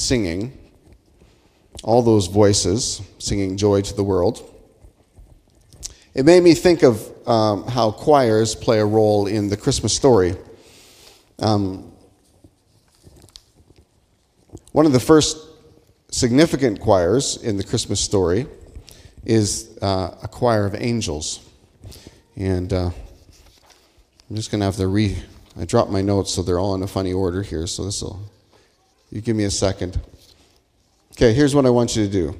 singing, all those voices singing joy to the world, it made me think of um, how choirs play a role in the Christmas story. Um, one of the first significant choirs in the Christmas story is uh, a choir of angels. And uh, I'm just going to have to re. I dropped my notes, so they're all in a funny order here. So this will. You give me a second. Okay, here's what I want you to do.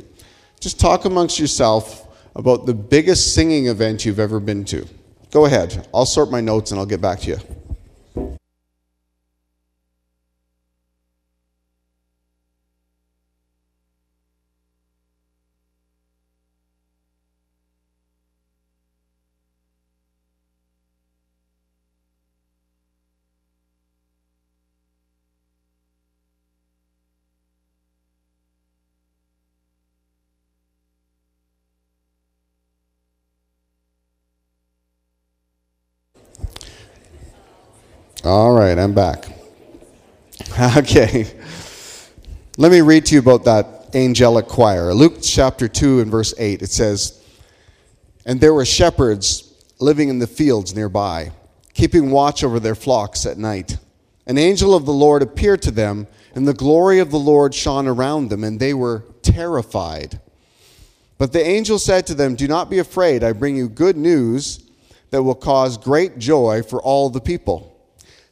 Just talk amongst yourself about the biggest singing event you've ever been to. Go ahead. I'll sort my notes and I'll get back to you. All right, I'm back. Okay. Let me read to you about that angelic choir. Luke chapter 2 and verse 8, it says, And there were shepherds living in the fields nearby, keeping watch over their flocks at night. An angel of the Lord appeared to them, and the glory of the Lord shone around them, and they were terrified. But the angel said to them, Do not be afraid. I bring you good news that will cause great joy for all the people.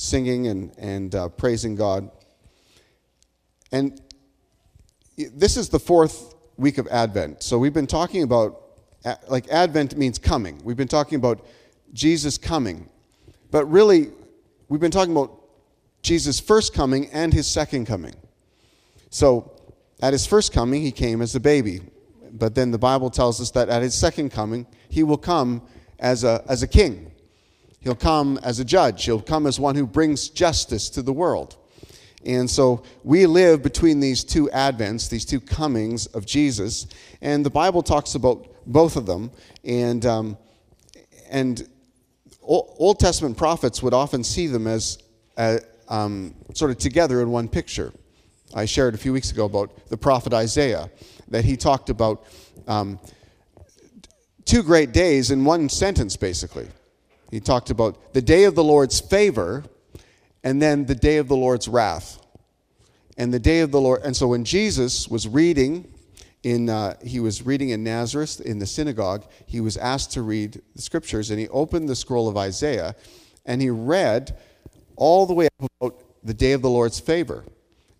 singing and, and uh, praising God. And this is the fourth week of Advent. So we've been talking about, like, Advent means coming. We've been talking about Jesus coming. But really, we've been talking about Jesus' first coming and his second coming. So at his first coming, he came as a baby. But then the Bible tells us that at his second coming, he will come as a, as a king. He'll come as a judge. He'll come as one who brings justice to the world. And so we live between these two advents, these two comings of Jesus. And the Bible talks about both of them. And, um, and Old Testament prophets would often see them as uh, um, sort of together in one picture. I shared a few weeks ago about the prophet Isaiah, that he talked about um, two great days in one sentence, basically. He talked about the day of the Lord's favor and then the day of the Lord's wrath. And the day of the Lord, and so when Jesus was reading in, uh, he was reading in Nazareth in the synagogue, he was asked to read the scriptures, and he opened the scroll of Isaiah, and he read all the way up about the day of the Lord's favor.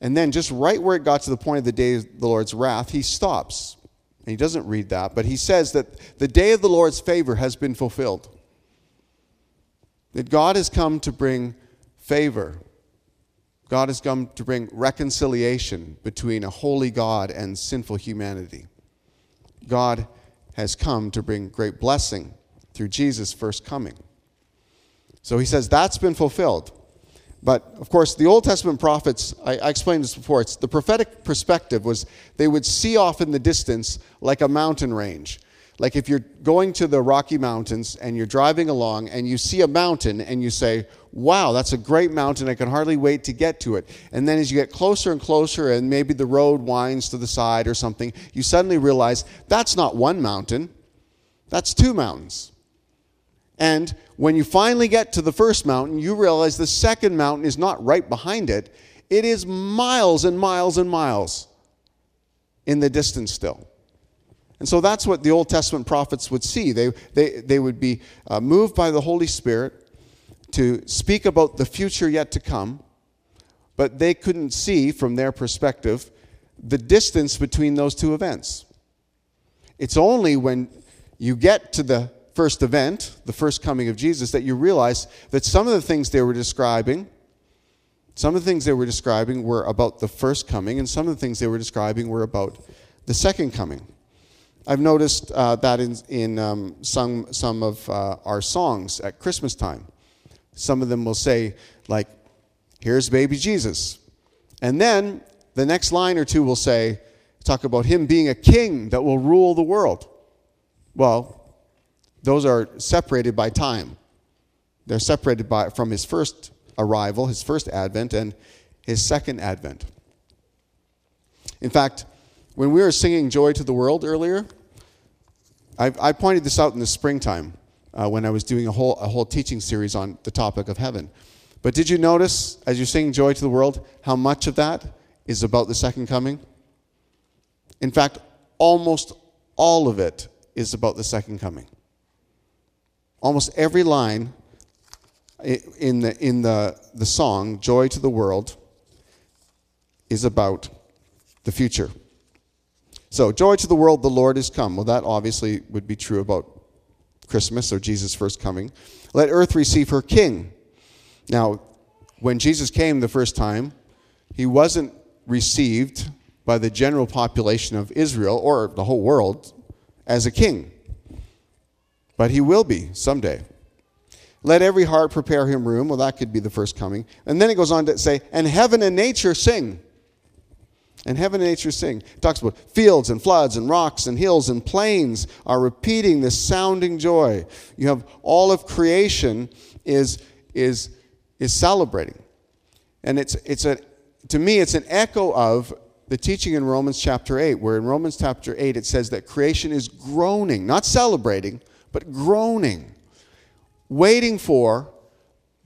And then, just right where it got to the point of the day of the Lord's wrath, he stops. And he doesn't read that, but he says that the day of the Lord's favor has been fulfilled. That God has come to bring favor. God has come to bring reconciliation between a holy God and sinful humanity. God has come to bring great blessing through Jesus' first coming. So he says that's been fulfilled. But of course, the Old Testament prophets, I, I, explained this before, the prophetic perspective was they would see off in the distance like a mountain range. Like if you're going to the Rocky Mountains and you're driving along and you see a mountain and you say, wow, that's a great mountain. I can hardly wait to get to it. And then as you get closer and closer and maybe the road winds to the side or something, you suddenly realize that's not one mountain, that's two mountains. And when you finally get to the first mountain, you realize the second mountain is not right behind it, it is miles and miles and miles in the distance still. And so that's what the Old Testament prophets would see. They, they, they would be uh, moved by the Holy Spirit to speak about the future yet to come, but they couldn't see from their perspective the distance between those two events. It's only when you get to the first event, the first coming of Jesus, that you realize that some of the things they were describing, Some of the things they were describing were about the first coming, and some of the things they were describing were about the second coming. I've noticed uh, that in, in um, some, some of uh, our songs at Christmas time. Some of them will say, like, here's baby Jesus. And then the next line or two will say, talk about him being a king that will rule the world. Well, those are separated by time. They're separated by, from his first arrival, his first advent, and his second advent. In fact, when we were singing Joy to the World earlier, I, I pointed this out in the springtime uh, when I was doing a whole, a whole teaching series on the topic of heaven. But did you notice, as you're singing Joy to the World, how much of that is about the second coming? In fact, almost all of it is about the second coming. Almost every line in the, in the, the song, Joy to the World, is about the future. So, joy to the world, the Lord is come. Well, that obviously would be true about Christmas or Jesus' first coming. Let earth receive her king. Now, when Jesus came the first time, he wasn't received by the general population of Israel or the whole world as a king. But he will be someday. Let every heart prepare him room. Well, that could be the first coming. And then it goes on to say, and heaven and nature sing. And heaven and nature sing. It talks about fields and floods and rocks and hills and plains are repeating this sounding joy. You have all of creation is, is, is celebrating. And it's, it's a, to me, it's an echo of the teaching in Romans chapter 8, where in Romans chapter 8 it says that creation is groaning, not celebrating, but groaning waiting for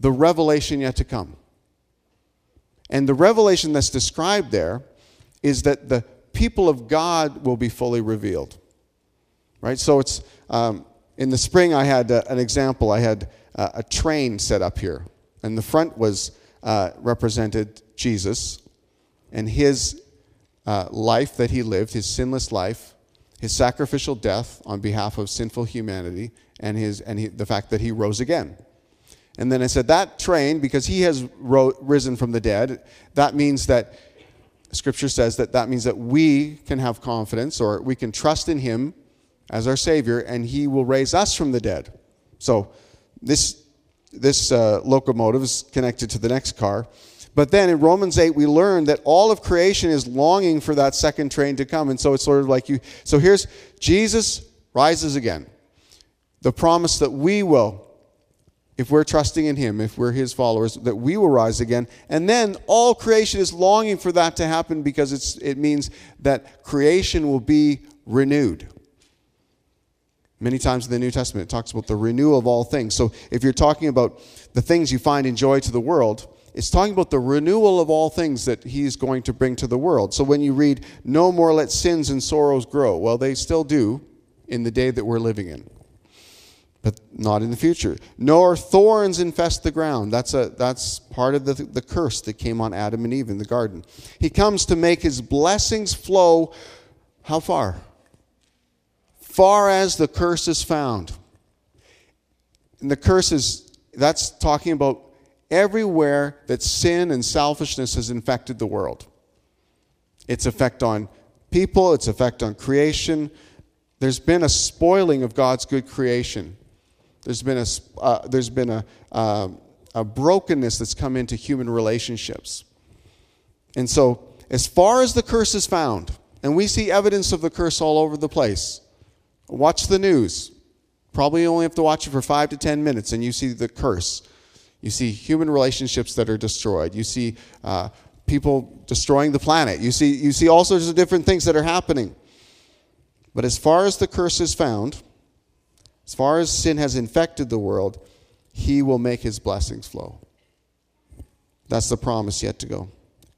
the revelation yet to come. And the revelation that's described there is that the people of God will be fully revealed. Right? So it's um, in the spring, I had uh, an example. I had uh, a train set up here, and the front was uh, represented Jesus and his uh, life that he lived, his sinless life, his sacrificial death on behalf of sinful humanity, and, his, and he, the fact that he rose again. And then I said, that train, because he has ro- risen from the dead, that means that Scripture says that that means that we can have confidence or we can trust in him as our Savior, and he will raise us from the dead. So this, this uh, locomotive is connected to the next car. But then in Romans 8, we learn that all of creation is longing for that second train to come. And so it's sort of like you. So here's Jesus rises again the promise that we will, if we're trusting in Him, if we're His followers, that we will rise again. And then all creation is longing for that to happen because it's, it means that creation will be renewed. Many times in the New Testament, it talks about the renewal of all things. So if you're talking about the things you find in joy to the world, it's talking about the renewal of all things that he's going to bring to the world. So when you read, No more let sins and sorrows grow, well, they still do in the day that we're living in but not in the future. Nor thorns infest the ground. That's, a, that's part of the, the curse that came on Adam and Eve in the garden. He comes to make his blessings flow how far? Far as the curse is found. And the curse is, that's talking about everywhere that sin and selfishness has infected the world. Its effect on people, its effect on creation. There's been a spoiling of God's good creation there's been a, uh, there's been a, uh, a brokenness that's come into human relationships. And so, as far as the curse is found, and we see evidence of the curse all over the place, watch the news. Probably you only have to watch it for five to ten minutes, and you see the curse. You see human relationships that are destroyed. You see uh, people destroying the planet. You see, you see all sorts of different things that are happening. But as far as the curse is found, as far as sin has infected the world, he will make his blessings flow. That's the promise yet to go.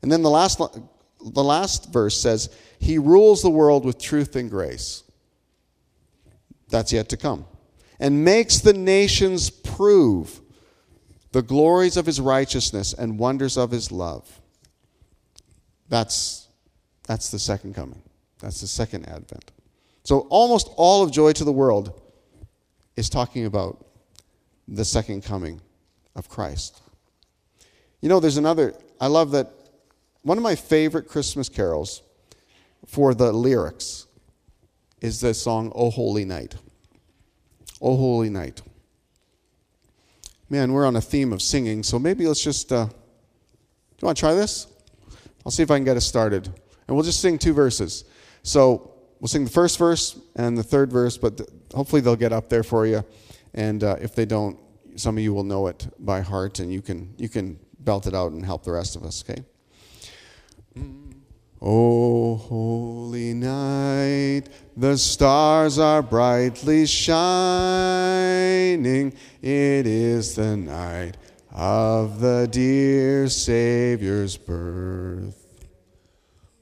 And then the last, the last verse says, He rules the world with truth and grace. That's yet to come. And makes the nations prove the glories of his righteousness and wonders of his love. That's, that's the second coming. That's the second advent. So almost all of Joy to the World is talking about the second coming of Christ. You know, there's another I love that one of my favorite Christmas carols for the lyrics is the song Oh Holy Night. Oh Holy Night. Man, we're on a theme of singing, so maybe let's just. Uh, do you want to try this? I'll see if I can get us started. And we'll just sing two verses. So we'll sing the first verse and the third verse, but th- hopefully they'll get up there for you. And uh, if they don't, some of you will know it by heart, and you can you can belt it out and help the rest of us. Okay. Oh, holy night, the stars are brightly shining. It is the night of the dear Savior's birth.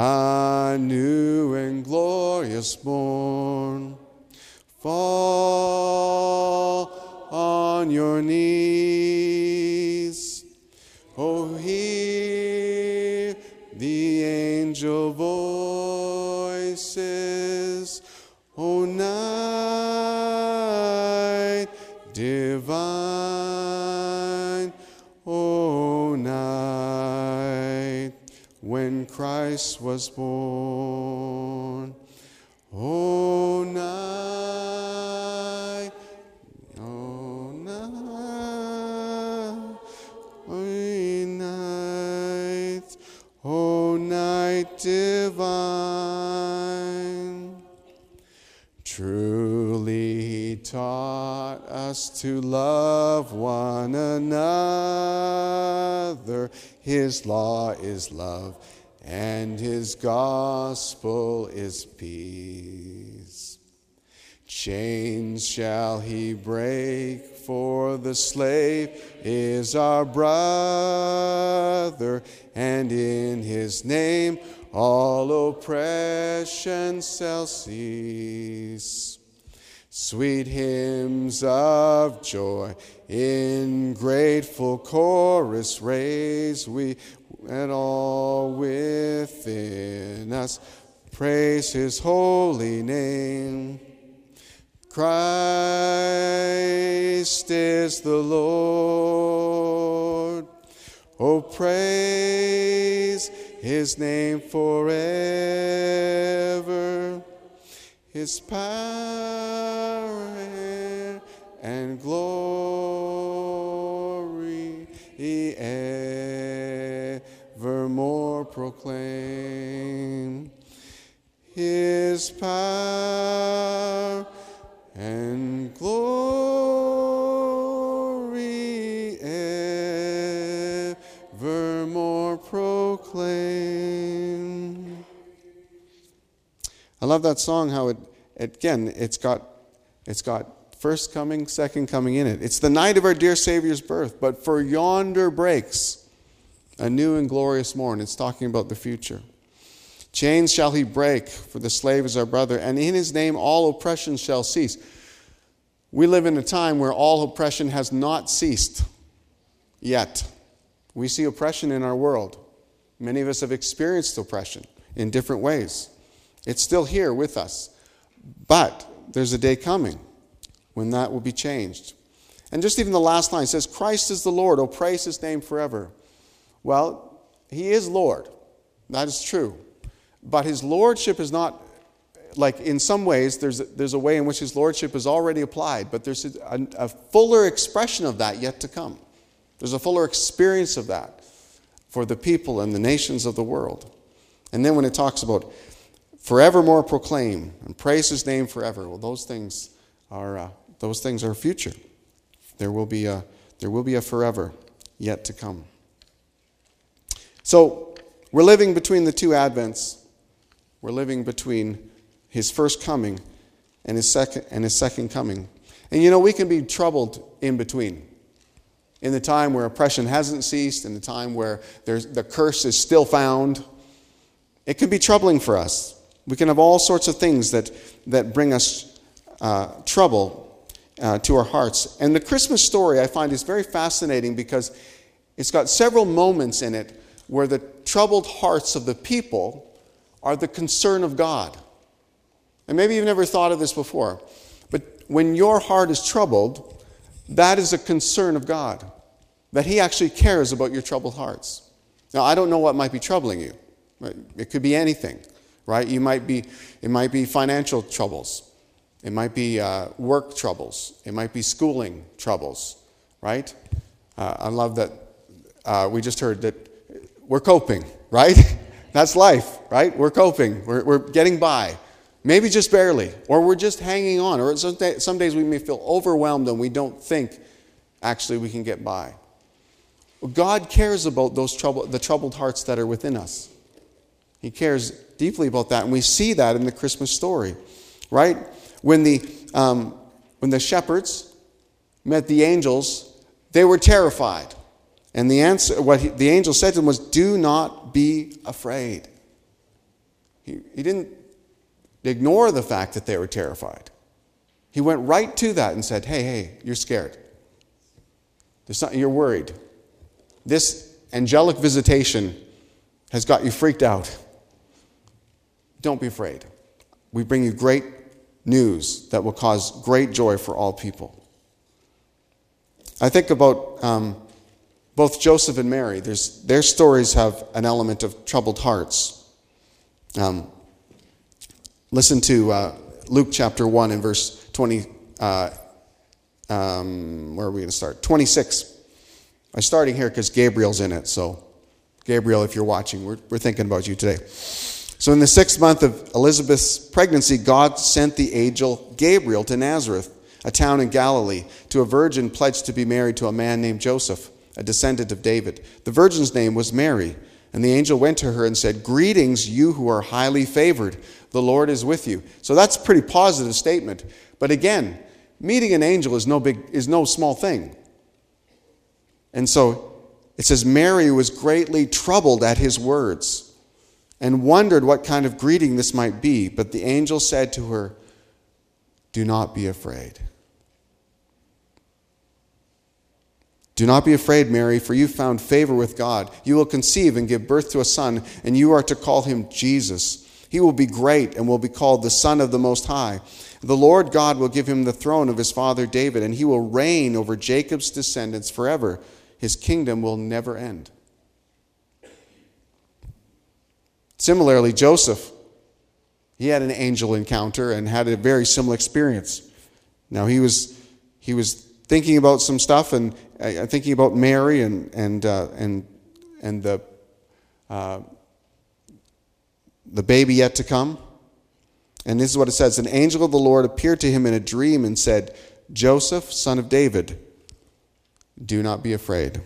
a new and glorious morn. Fall on your knees. Christ was born. Oh, o oh, night, O night, O night, O night divine. Truly, he taught us to love one another. His law is love, his gospel is peace. Chains shall he break, for the slave is our brother, and in his name all oppression shall cease. Sweet hymns of joy in grateful chorus raise we and all within us praise his holy name. Christ is the Lord. Oh, praise his name forever. His power and glory evermore proclaim. His power and glory evermore proclaim. I love that song. How it again, it's got it's got first coming, second coming in it. It's the night of our dear Savior's birth, but for yonder breaks a new and glorious morn. It's talking about the future. Chains shall he break, for the slave is our brother, and in his name all oppression shall cease. We live in a time where all oppression has not ceased yet. We see oppression in our world. Many of us have experienced oppression in different ways. It's still here with us. But there's a day coming when that will be changed. And just even the last line says, Christ is the Lord, oh, praise his name forever. Well, he is Lord. That is true. But his lordship is not, like in some ways, there's a, there's a way in which his lordship is already applied, but there's a, a fuller expression of that yet to come. There's a fuller experience of that for the people and the nations of the world. And then when it talks about forevermore proclaim and praise his name forever, well, those things are, uh, those things are future. There will, be a, there will be a forever yet to come. So we're living between the two Advents. We're living between his first coming and his second, and his second coming. And you know, we can be troubled in between. In the time where oppression hasn't ceased, in the time where the curse is still found, It can be troubling for us. We can have all sorts of things that, that bring us uh, trouble uh, to our hearts. And the Christmas story I find is very fascinating because it's got several moments in it where the troubled hearts of the people are the concern of God. And maybe you've never thought of this before, but when your heart is troubled, that is a concern of God, that He actually cares about your troubled hearts. Now, I don't know what might be troubling you. It could be anything, right? You might be, it might be financial troubles. It might be uh, work troubles. It might be schooling troubles, right? Uh, I love that uh, we just heard that we're coping, right? That's life, right? We're coping. We're, we're getting by. Maybe just barely, or we're just hanging on, or some, day, some days we may feel overwhelmed and we don't think actually we can get by. God cares about those trouble, the troubled hearts that are within us. He cares deeply about that, and we see that in the Christmas story, right? When the, um, when the shepherds met the angels, they were terrified. And the answer, what he, the angel said to them was, Do not be afraid. He, he didn't ignore the fact that they were terrified. He went right to that and said, Hey, hey, you're scared. There's something you're worried. This angelic visitation has got you freaked out. Don't be afraid. We bring you great news that will cause great joy for all people. I think about um, both Joseph and Mary. Their stories have an element of troubled hearts. Um, listen to uh, Luke chapter 1 and verse 20. Uh, um, where are we going to start? 26. I'm starting here because Gabriel's in it. So, Gabriel, if you're watching, we're, we're thinking about you today. So, in the sixth month of Elizabeth's pregnancy, God sent the angel Gabriel to Nazareth, a town in Galilee, to a virgin pledged to be married to a man named Joseph a descendant of David. The virgin's name was Mary. And the angel went to her and said, Greetings, you who are highly favored. The Lord is with you. So that's a pretty positive statement. But again, meeting an angel is no, big, is no small thing. And so it says, Mary was greatly troubled at his words and wondered what kind of greeting this might be. But the angel said to her, Do not be afraid. Do not be afraid, Mary, for you found favor with God. You will conceive and give birth to a son, and you are to call him Jesus. He will be great and will be called the Son of the Most High. The Lord God will give him the throne of his father David, and he will reign over Jacob's descendants forever. His kingdom will never end. Similarly, Joseph, he had an angel encounter and had a very similar experience. Now, he was, he was thinking about some stuff and uh, thinking about Mary and, and, uh, and, and the, uh, the baby yet to come. And this is what it says An angel of the Lord appeared to him in a dream and said, Joseph, son of David, do not be afraid.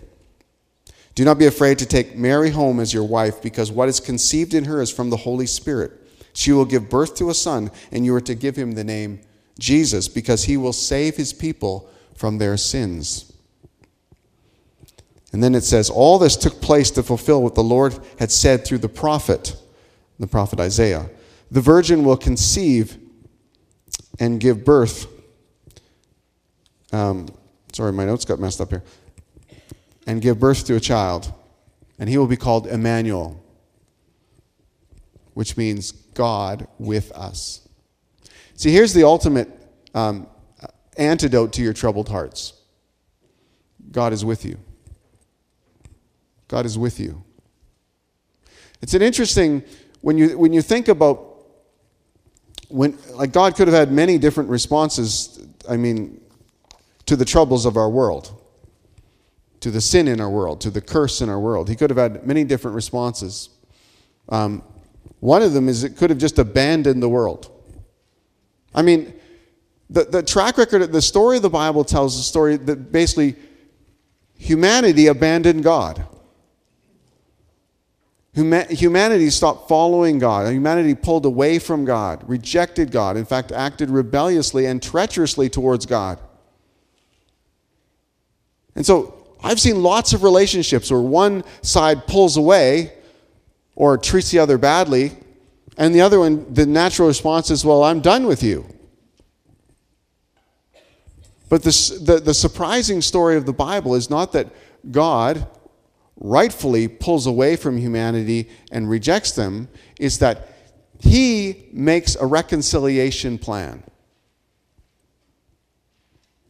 Do not be afraid to take Mary home as your wife, because what is conceived in her is from the Holy Spirit. She will give birth to a son, and you are to give him the name Jesus, because he will save his people from their sins. And then it says, All this took place to fulfill what the Lord had said through the prophet, the prophet Isaiah. The virgin will conceive and give birth. Um, sorry, my notes got messed up here. And give birth to a child. And he will be called Emmanuel, which means God with us. See, here's the ultimate um, antidote to your troubled hearts God is with you. God is with you. It's an interesting when you when you think about when like God could have had many different responses. I mean, to the troubles of our world, to the sin in our world, to the curse in our world. He could have had many different responses. Um, one of them is it could have just abandoned the world. I mean, the, the track record, the story of the Bible tells the story that basically humanity abandoned God. Humanity stopped following God. Humanity pulled away from God, rejected God, in fact, acted rebelliously and treacherously towards God. And so I've seen lots of relationships where one side pulls away or treats the other badly. And the other one, the natural response is, Well, I'm done with you. But the, the, the surprising story of the Bible is not that God rightfully pulls away from humanity and rejects them, is that he makes a reconciliation plan.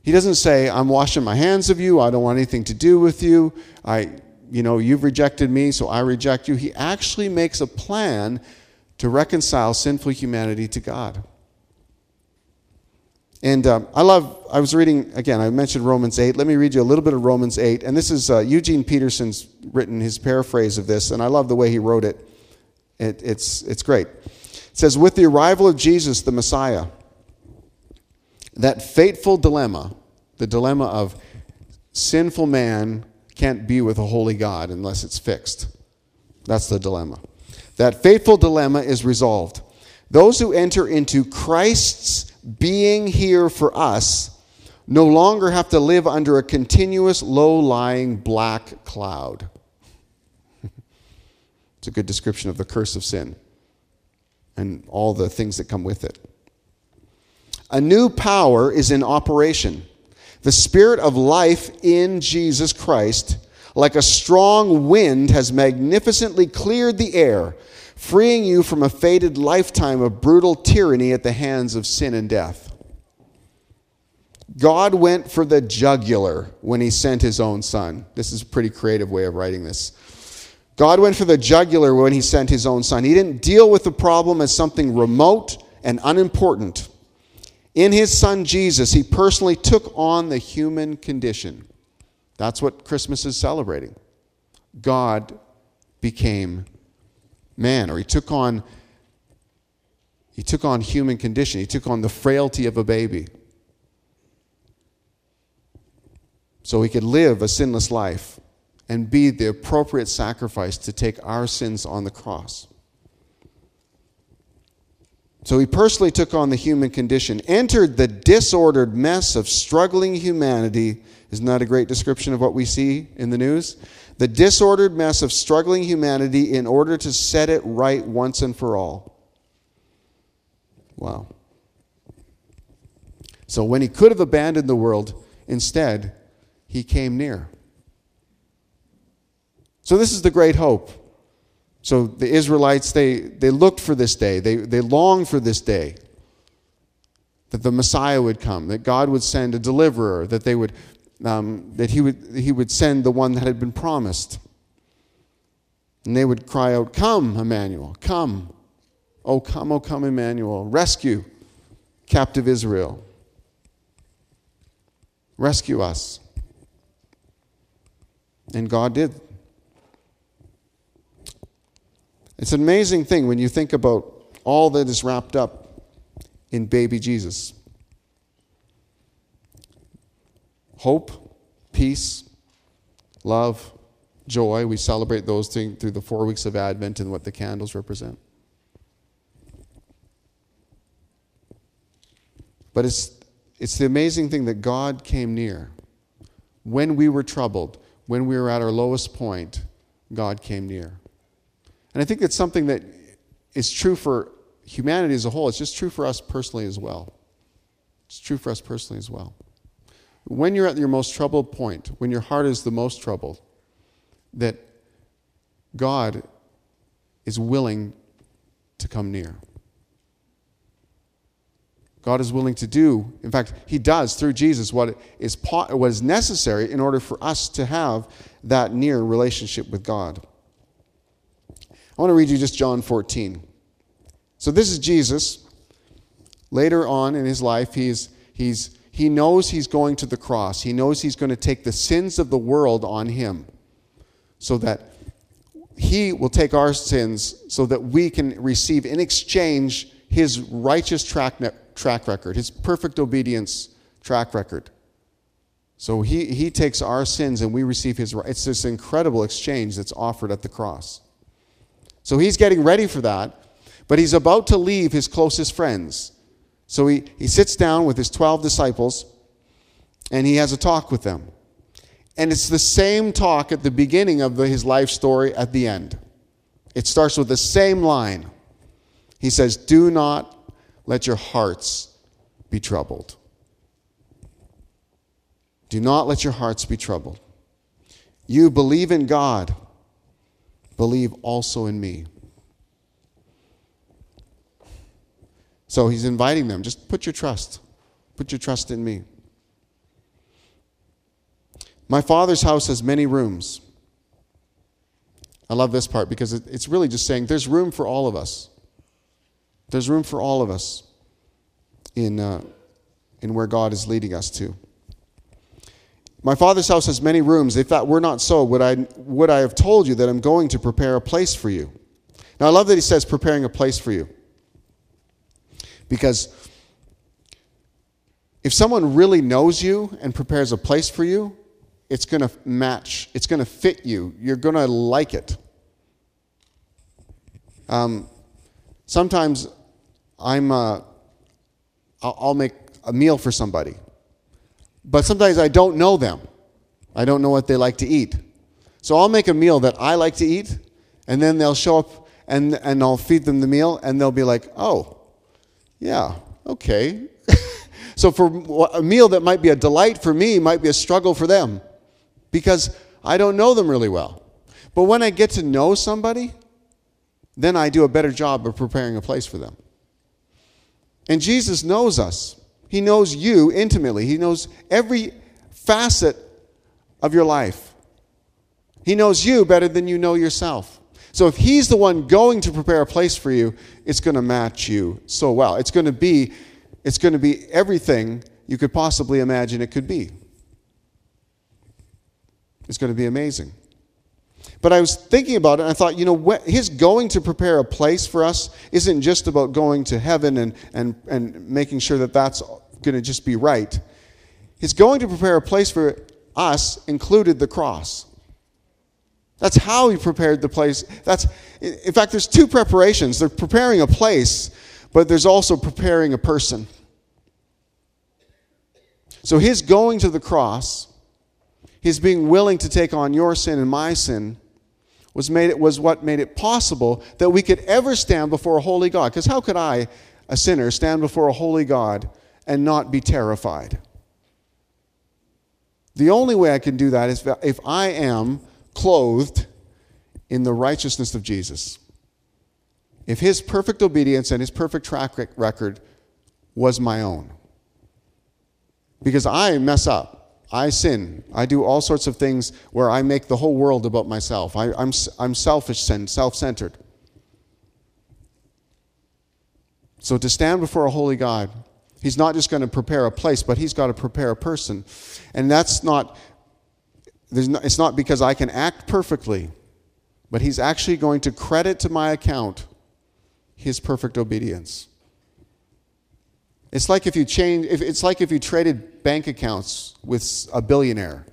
He doesn't say, I'm washing my hands of you, I don't want anything to do with you, I, you know, you've rejected me, so I reject you. He actually makes a plan to reconcile sinful humanity to God. And um, I love, I was reading, again, I mentioned Romans 8. Let me read you a little bit of Romans 8. And this is uh, Eugene Peterson's written his paraphrase of this, and I love the way he wrote it. it it's, it's great. It says, With the arrival of Jesus, the Messiah, that fateful dilemma, the dilemma of sinful man can't be with a holy God unless it's fixed. That's the dilemma. That fateful dilemma is resolved. Those who enter into Christ's being here for us no longer have to live under a continuous low lying black cloud. it's a good description of the curse of sin and all the things that come with it. A new power is in operation. The spirit of life in Jesus Christ, like a strong wind, has magnificently cleared the air freeing you from a fated lifetime of brutal tyranny at the hands of sin and death. God went for the jugular when he sent his own son. This is a pretty creative way of writing this. God went for the jugular when he sent his own son. He didn't deal with the problem as something remote and unimportant. In his son Jesus, he personally took on the human condition. That's what Christmas is celebrating. God became man, or he took on he took on human condition. He took on the frailty of a baby. So he could live a sinless life and be the appropriate sacrifice to take our sins on the cross. So he personally took on the human condition, entered the disordered mess of struggling humanity. Isn't that a great description of what we see in the news? The disordered mess of struggling humanity in order to set it right once and for all. Wow. So when he could have abandoned the world, instead, he came near. So this is the great hope. So the Israelites, they, they looked for this day, they, they longed for this day that the Messiah would come, that God would send a deliverer, that they would um, that he would, he would send the one that had been promised. And they would cry out, Come, Emmanuel, come. Oh, come, oh, come, Emmanuel. Rescue captive Israel. Rescue us. And God did. It's an amazing thing when you think about all that is wrapped up in baby Jesus. Hope, peace, love, joy. We celebrate those things through the four weeks of Advent and what the candles represent. But it's, it's the amazing thing that God came near. When we were troubled, when we were at our lowest point, God came near. And I think it's something that is true for humanity as a whole. It's just true for us personally as well. It's true for us personally as well. When you're at your most troubled point, when your heart is the most troubled, that God is willing to come near. God is willing to do, in fact, He does through Jesus what is, what is necessary in order for us to have that near relationship with God. I want to read you just John 14. So, this is Jesus. Later on in his life, he's, he's he knows he's going to the cross. He knows he's going to take the sins of the world on him so that he will take our sins so that we can receive in exchange his righteous track, track record, his perfect obedience track record. So he, he takes our sins and we receive his right. It's this incredible exchange that's offered at the cross. So he's getting ready for that, but he's about to leave his closest friends. So he, he sits down with his 12 disciples and he has a talk with them. And it's the same talk at the beginning of the, his life story at the end. It starts with the same line. He says, Do not let your hearts be troubled. Do not let your hearts be troubled. You believe in God, believe also in me. So he's inviting them just put your trust. Put your trust in me. My father's house has many rooms. I love this part because it's really just saying there's room for all of us. There's room for all of us in, uh, in where God is leading us to. My father's house has many rooms. If that were not so, would I, would I have told you that I'm going to prepare a place for you? Now, I love that he says preparing a place for you. Because if someone really knows you and prepares a place for you, it's going to match, it's going to fit you. You're going to like it. Um, sometimes I'm, uh, I'll make a meal for somebody, but sometimes I don't know them. I don't know what they like to eat. So I'll make a meal that I like to eat, and then they'll show up and, and I'll feed them the meal, and they'll be like, oh, yeah, okay. so for a meal that might be a delight for me might be a struggle for them because I don't know them really well. But when I get to know somebody, then I do a better job of preparing a place for them. And Jesus knows us. He knows you intimately. He knows every facet of your life. He knows you better than you know yourself. So if he's the one going to prepare a place for you, it's going to match you so well. It's going to be it's going to be everything you could possibly imagine it could be. It's going to be amazing. But I was thinking about it and I thought, you know, what, his going to prepare a place for us isn't just about going to heaven and, and, and making sure that that's going to just be right. His going to prepare a place for us included the cross. That's how he prepared the place. That's, in fact, there's two preparations. They're preparing a place, but there's also preparing a person. So his going to the cross, his being willing to take on your sin and my sin, was, made it, was what made it possible that we could ever stand before a holy God. Because how could I, a sinner, stand before a holy God and not be terrified? The only way I can do that is if I am clothed in the righteousness of Jesus. If his perfect obedience and his perfect track record was my own. Because I mess up. I sin. I do all sorts of things where I make the whole world about myself. I, am I'm, I'm selfish and self centered. So to stand before a holy God, He's not just going to prepare a place, but He's got to prepare a person. And that's not not, it's not because I can act perfectly, but he's actually going to credit to my account his perfect obedience. It's like if you change, if, it's like if you traded bank accounts with a billionaire.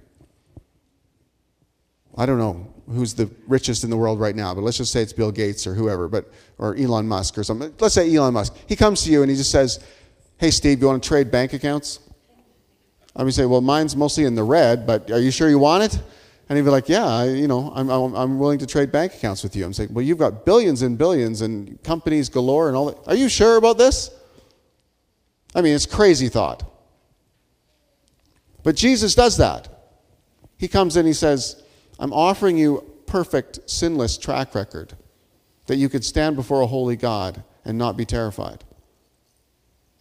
I don't know who's the richest in the world right now, but let's just say it's Bill Gates or whoever, but or Elon Musk or something. Let's say Elon Musk. He comes to you and he just says, "Hey, Steve, you want to trade bank accounts?" I would say, well, mine's mostly in the red, but are you sure you want it? And he'd be like, yeah, I, you know, I'm, I'm willing to trade bank accounts with you. I'm saying, well, you've got billions and billions and companies galore and all that. Are you sure about this? I mean, it's crazy thought. But Jesus does that. He comes in, he says, I'm offering you perfect, sinless track record that you could stand before a holy God and not be terrified.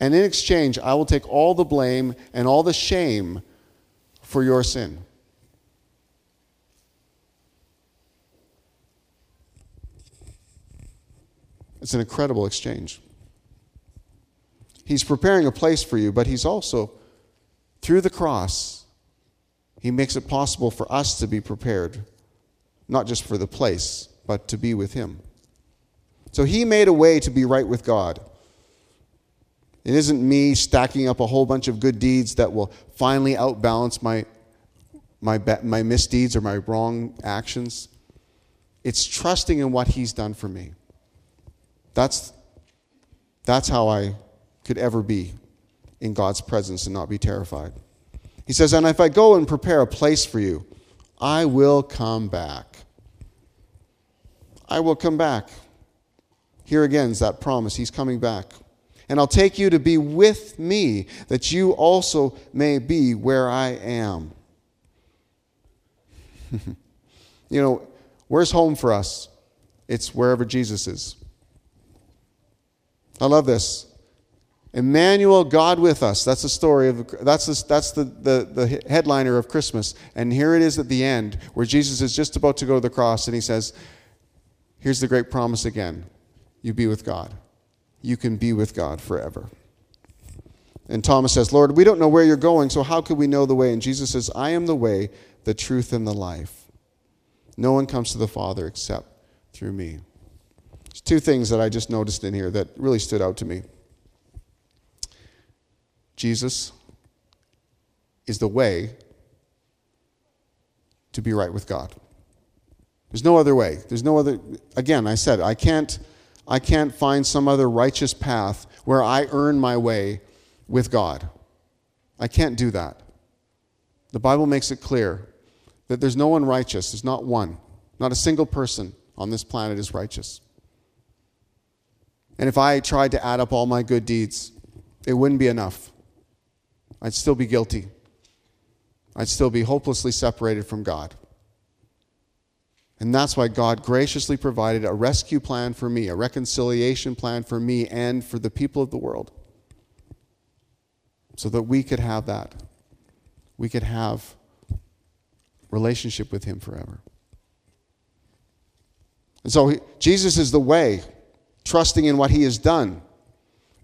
And in exchange, I will take all the blame and all the shame for your sin. It's an incredible exchange. He's preparing a place for you, but he's also, through the cross, he makes it possible for us to be prepared, not just for the place, but to be with him. So he made a way to be right with God. It isn't me stacking up a whole bunch of good deeds that will finally outbalance my, my, my misdeeds or my wrong actions. It's trusting in what He's done for me. That's, that's how I could ever be in God's presence and not be terrified. He says, And if I go and prepare a place for you, I will come back. I will come back. Here again is that promise. He's coming back. And I'll take you to be with me, that you also may be where I am. you know, where's home for us? It's wherever Jesus is. I love this. Emmanuel, God with us. That's the story of that's the, that's the, the, the headliner of Christmas. And here it is at the end where Jesus is just about to go to the cross and he says, Here's the great promise again. You be with God. You can be with God forever. And Thomas says, Lord, we don't know where you're going, so how could we know the way? And Jesus says, I am the way, the truth, and the life. No one comes to the Father except through me. There's two things that I just noticed in here that really stood out to me. Jesus is the way to be right with God. There's no other way. There's no other again, I said I can't I can't find some other righteous path where I earn my way with God. I can't do that. The Bible makes it clear that there's no one righteous. There's not one. Not a single person on this planet is righteous. And if I tried to add up all my good deeds, it wouldn't be enough. I'd still be guilty. I'd still be hopelessly separated from God. And that's why God graciously provided a rescue plan for me, a reconciliation plan for me and for the people of the world. So that we could have that. We could have relationship with him forever. And so Jesus is the way, trusting in what he has done.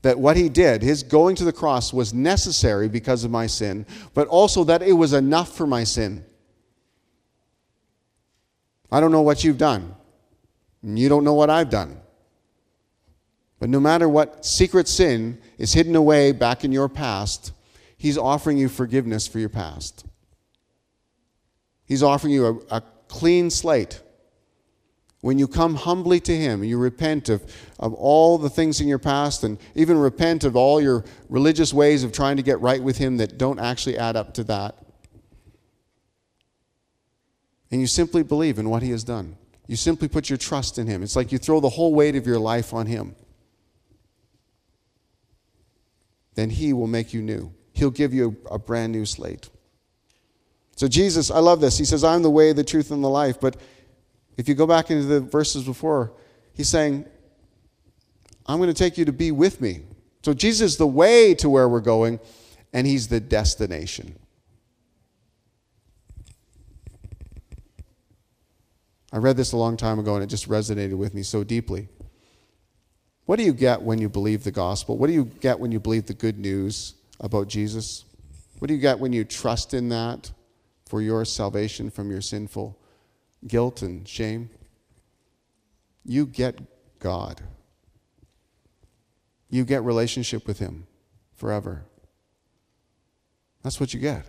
That what he did, his going to the cross, was necessary because of my sin, but also that it was enough for my sin. I don't know what you've done. And you don't know what I've done. But no matter what secret sin is hidden away back in your past, He's offering you forgiveness for your past. He's offering you a, a clean slate. When you come humbly to Him, you repent of, of all the things in your past and even repent of all your religious ways of trying to get right with Him that don't actually add up to that and you simply believe in what He has done. You simply put your trust in Him. It's like you throw the whole weight of your life on Him. Then He will make you new. He'll give you a brand new slate. So, Jesus, I love this. He says, I'm the way, the truth, and the life. But if you go back into the verses before, He's saying, I'm going to take you to be with me. So, Jesus is the way to where we're going, and He's the destination. I read this a long time ago and it just resonated with me so deeply. What do you get when you believe the gospel? What do you get when you believe the good news about Jesus? What do you get when you trust in that for your salvation from your sinful guilt and shame? You get God. You get relationship with him forever. That's what you get.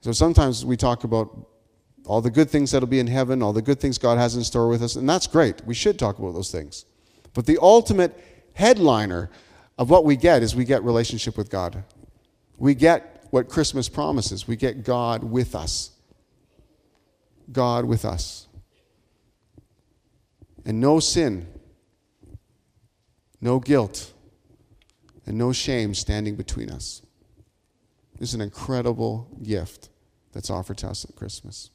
So sometimes we talk about all the good things that'll be in heaven, all the good things God has in store with us, and that's great. We should talk about those things. But the ultimate headliner of what we get is we get relationship with God. We get what Christmas promises. We get God with us. God with us. And no sin, no guilt, and no shame standing between us. This is an incredible gift that's offered to us at Christmas.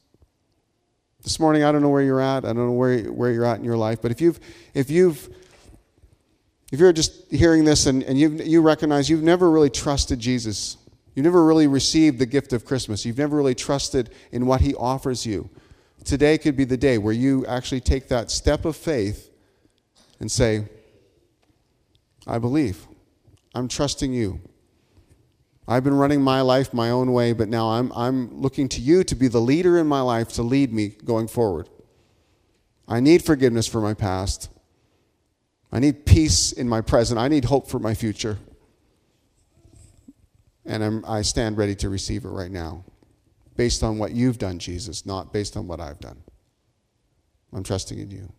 This morning, I don't know where you're at. I don't know where, where you're at in your life. But if you've, if you've, if you're just hearing this and, and you you recognize you've never really trusted Jesus, you've never really received the gift of Christmas, you've never really trusted in what he offers you, today could be the day where you actually take that step of faith and say, I believe. I'm trusting you. I've been running my life my own way, but now I'm, I'm looking to you to be the leader in my life to lead me going forward. I need forgiveness for my past. I need peace in my present. I need hope for my future. And I'm, I stand ready to receive it right now, based on what you've done, Jesus, not based on what I've done. I'm trusting in you.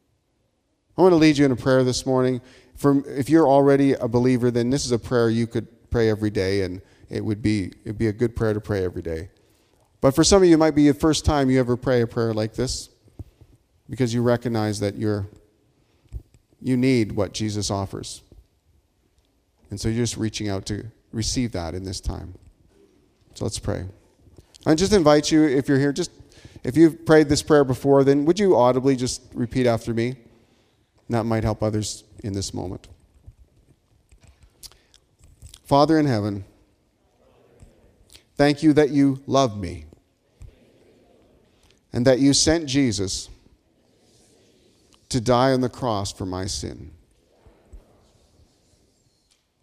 I want to lead you in a prayer this morning. For, if you're already a believer, then this is a prayer you could pray every day and it would be it'd be a good prayer to pray every day. But for some of you, it might be the first time you ever pray a prayer like this. because you recognize that you're you need what Jesus offers. And so you're just reaching out to receive that in this time. So let's pray. I just invite you, if you're here, just if you've prayed this prayer before, then would you audibly just repeat after me? that might help others in this moment. Father in heaven, thank you that you love me and that you sent Jesus to die on the cross for my sin.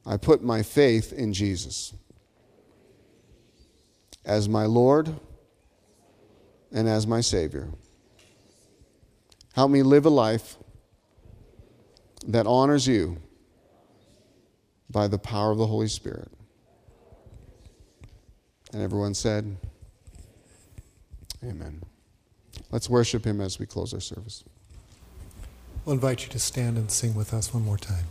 I put my faith in Jesus as my Lord and as my Savior. Help me live a life that honors you by the power of the Holy Spirit. And everyone said, Amen. Let's worship Him as we close our service. We'll invite you to stand and sing with us one more time.